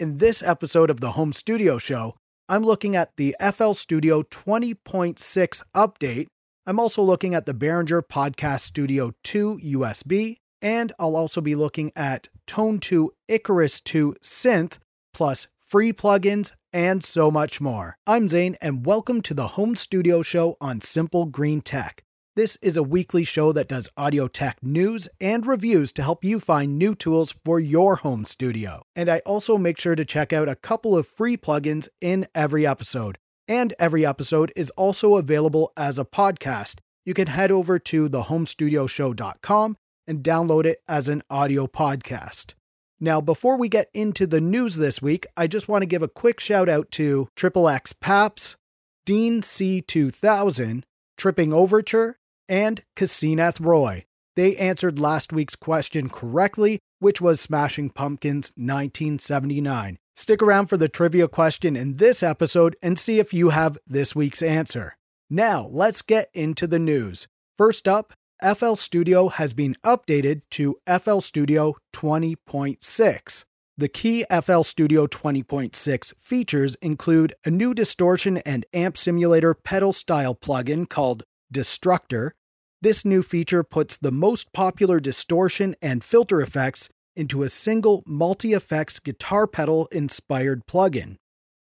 In this episode of the Home Studio Show, I'm looking at the FL Studio 20.6 update. I'm also looking at the Behringer Podcast Studio 2 USB, and I'll also be looking at Tone 2 Icarus 2 Synth, plus free plugins, and so much more. I'm Zane, and welcome to the Home Studio Show on Simple Green Tech. This is a weekly show that does audio tech news and reviews to help you find new tools for your home studio. And I also make sure to check out a couple of free plugins in every episode. And every episode is also available as a podcast. You can head over to thehomestudioshow.com and download it as an audio podcast. Now, before we get into the news this week, I just want to give a quick shout out to Triple X Paps, Dean C2000, Tripping Overture, and Kasineth Roy. They answered last week's question correctly, which was Smashing Pumpkins 1979. Stick around for the trivia question in this episode and see if you have this week's answer. Now, let's get into the news. First up, FL Studio has been updated to FL Studio 20.6. The key FL Studio 20.6 features include a new distortion and amp simulator pedal style plugin called Distructor, this new feature puts the most popular distortion and filter effects into a single multi effects guitar pedal inspired plugin.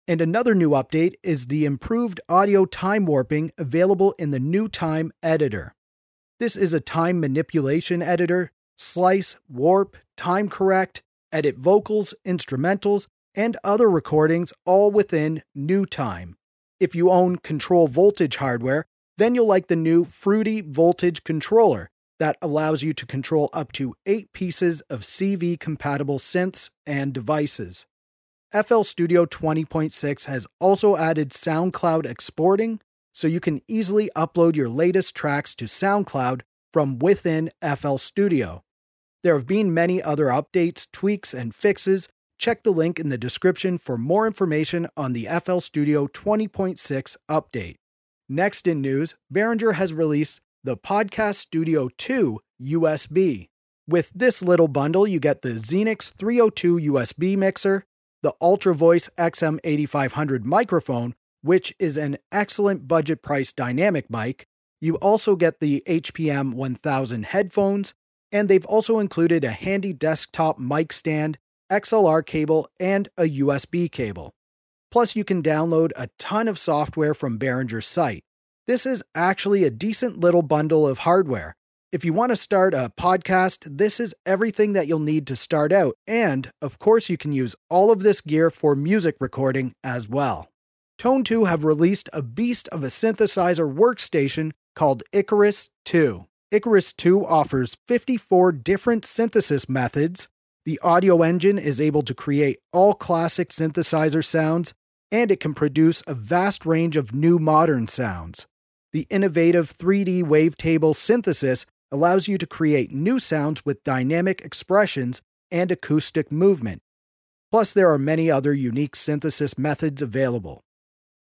And another new update is the improved audio time warping available in the NewTime editor. This is a time manipulation editor, slice, warp, time correct, edit vocals, instrumentals, and other recordings all within NewTime. If you own control voltage hardware, then you'll like the new Fruity Voltage Controller that allows you to control up to eight pieces of CV compatible synths and devices. FL Studio 20.6 has also added SoundCloud exporting, so you can easily upload your latest tracks to SoundCloud from within FL Studio. There have been many other updates, tweaks, and fixes. Check the link in the description for more information on the FL Studio 20.6 update. Next in news, Behringer has released the Podcast Studio 2 USB. With this little bundle, you get the Xenyx 302 USB mixer, the Ultra Voice XM8500 microphone, which is an excellent budget price dynamic mic. You also get the HPM 1000 headphones, and they've also included a handy desktop mic stand, XLR cable, and a USB cable. Plus, you can download a ton of software from Behringer's site. This is actually a decent little bundle of hardware. If you want to start a podcast, this is everything that you'll need to start out. And, of course, you can use all of this gear for music recording as well. Tone 2 have released a beast of a synthesizer workstation called Icarus 2. Icarus 2 offers 54 different synthesis methods. The audio engine is able to create all classic synthesizer sounds, and it can produce a vast range of new modern sounds. The innovative 3D wavetable synthesis allows you to create new sounds with dynamic expressions and acoustic movement. Plus, there are many other unique synthesis methods available.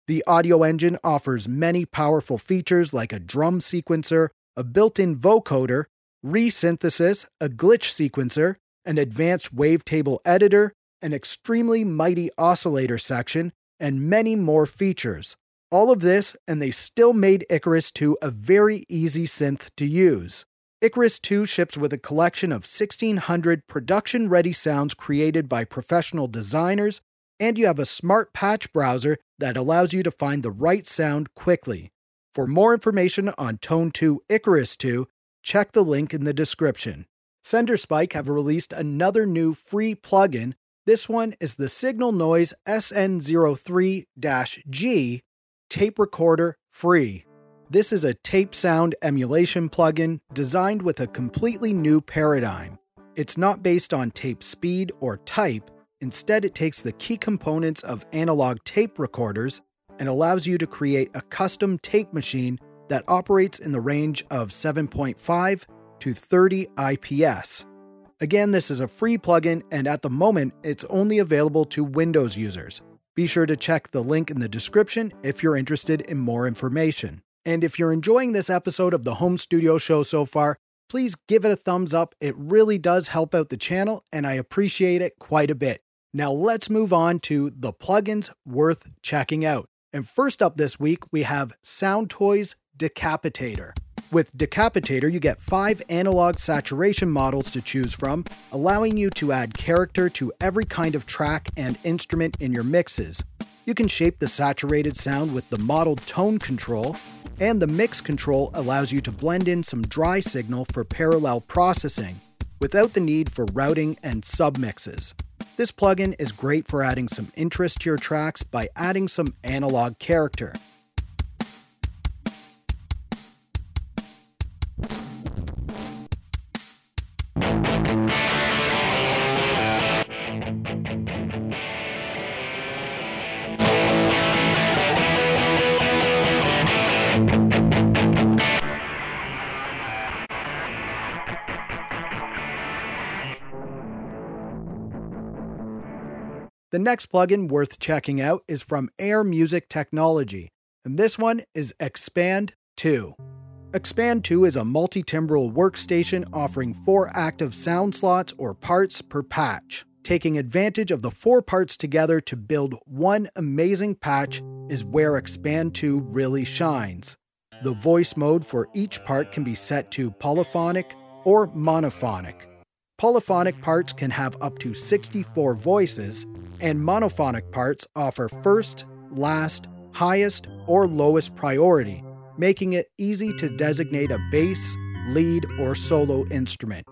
The audio engine offers many powerful features like a drum sequencer, a built in vocoder, resynthesis, a glitch sequencer, an advanced wavetable editor, an extremely mighty oscillator section, and many more features. All of this, and they still made Icarus 2 a very easy synth to use. Icarus 2 ships with a collection of 1600 production ready sounds created by professional designers, and you have a smart patch browser that allows you to find the right sound quickly. For more information on Tone 2 Icarus 2, check the link in the description. Senderspike have released another new free plugin. This one is the Signal Noise SN03 G Tape Recorder Free. This is a tape sound emulation plugin designed with a completely new paradigm. It's not based on tape speed or type, instead, it takes the key components of analog tape recorders and allows you to create a custom tape machine that operates in the range of 7.5 to 30 IPS. Again, this is a free plugin, and at the moment, it's only available to Windows users. Be sure to check the link in the description if you're interested in more information. And if you're enjoying this episode of the Home Studio Show so far, please give it a thumbs up. It really does help out the channel, and I appreciate it quite a bit. Now let's move on to the plugins worth checking out. And first up this week, we have Soundtoys Decapitator. With Decapitator, you get five analog saturation models to choose from, allowing you to add character to every kind of track and instrument in your mixes. You can shape the saturated sound with the modeled tone control, and the mix control allows you to blend in some dry signal for parallel processing without the need for routing and submixes. This plugin is great for adding some interest to your tracks by adding some analog character. The next plugin worth checking out is from Air Music Technology, and this one is Expand 2. Xpand!2 is a multi timbral workstation offering four active sound slots or parts per patch. Taking advantage of the four parts together to build one amazing patch is where Xpand!2 really shines. The voice mode for each part can be set to polyphonic or monophonic. Polyphonic parts can have up to 64 voices, and monophonic parts offer first, last, highest, or lowest priority, making it easy to designate a bass, lead, or solo instrument.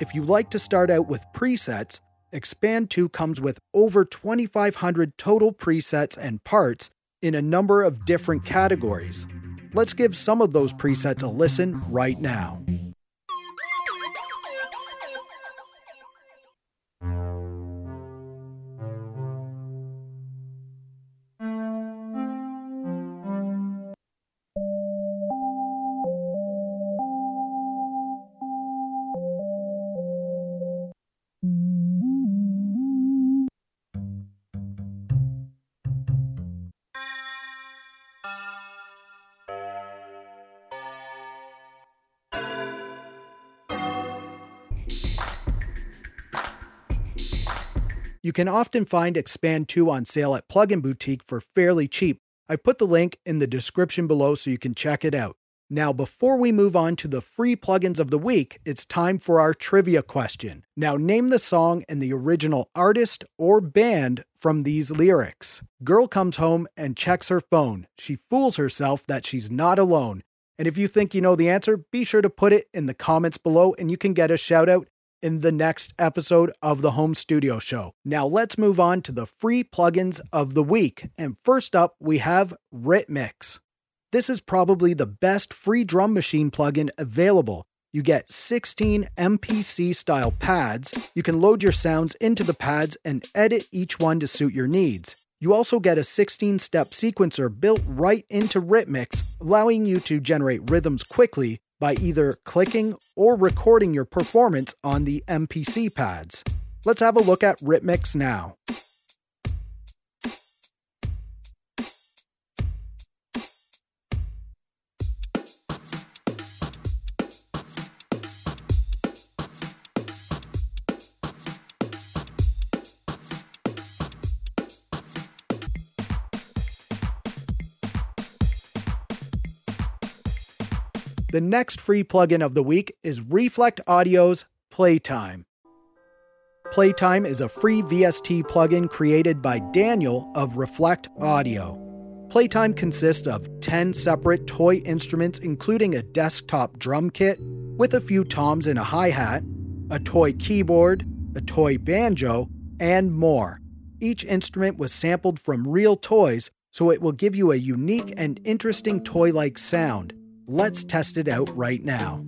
If you like to start out with presets, Xpand!2 comes with over 2,500 total presets and parts in a number of different categories. Let's give some of those presets a listen right now. You can often find Xpand!2 on sale at Plugin Boutique for fairly cheap. I've put the link in the description below so you can check it out. Now, before we move on to the free plugins of the week, it's time for our trivia question. Now, name the song and the original artist or band from these lyrics. Girl comes home and checks her phone. She fools herself that she's not alone. And if you think you know the answer, be sure to put it in the comments below and you can get a shout out in the next episode of the Home Studio Show. Now let's move on to the free plugins of the week. And first up, we have Ritmix. This is probably the best free drum machine plugin available. You get 16 MPC style pads. You can load your sounds into the pads and edit each one to suit your needs. You also get a 16 step sequencer built right into Ritmix, allowing you to generate rhythms quickly by either clicking or recording your performance on the MPC pads. Let's have a look at Ritmix now. The next free plugin of the week is Reflect Audio's Playtime. Playtime is a free VST plugin created by Daniel of Reflect Audio. Playtime consists of 10 separate toy instruments, including a desktop drum kit with a few toms and a hi hat, a toy keyboard, a toy banjo, and more. Each instrument was sampled from real toys, so it will give you a unique and interesting toy like sound. Let's test it out right now.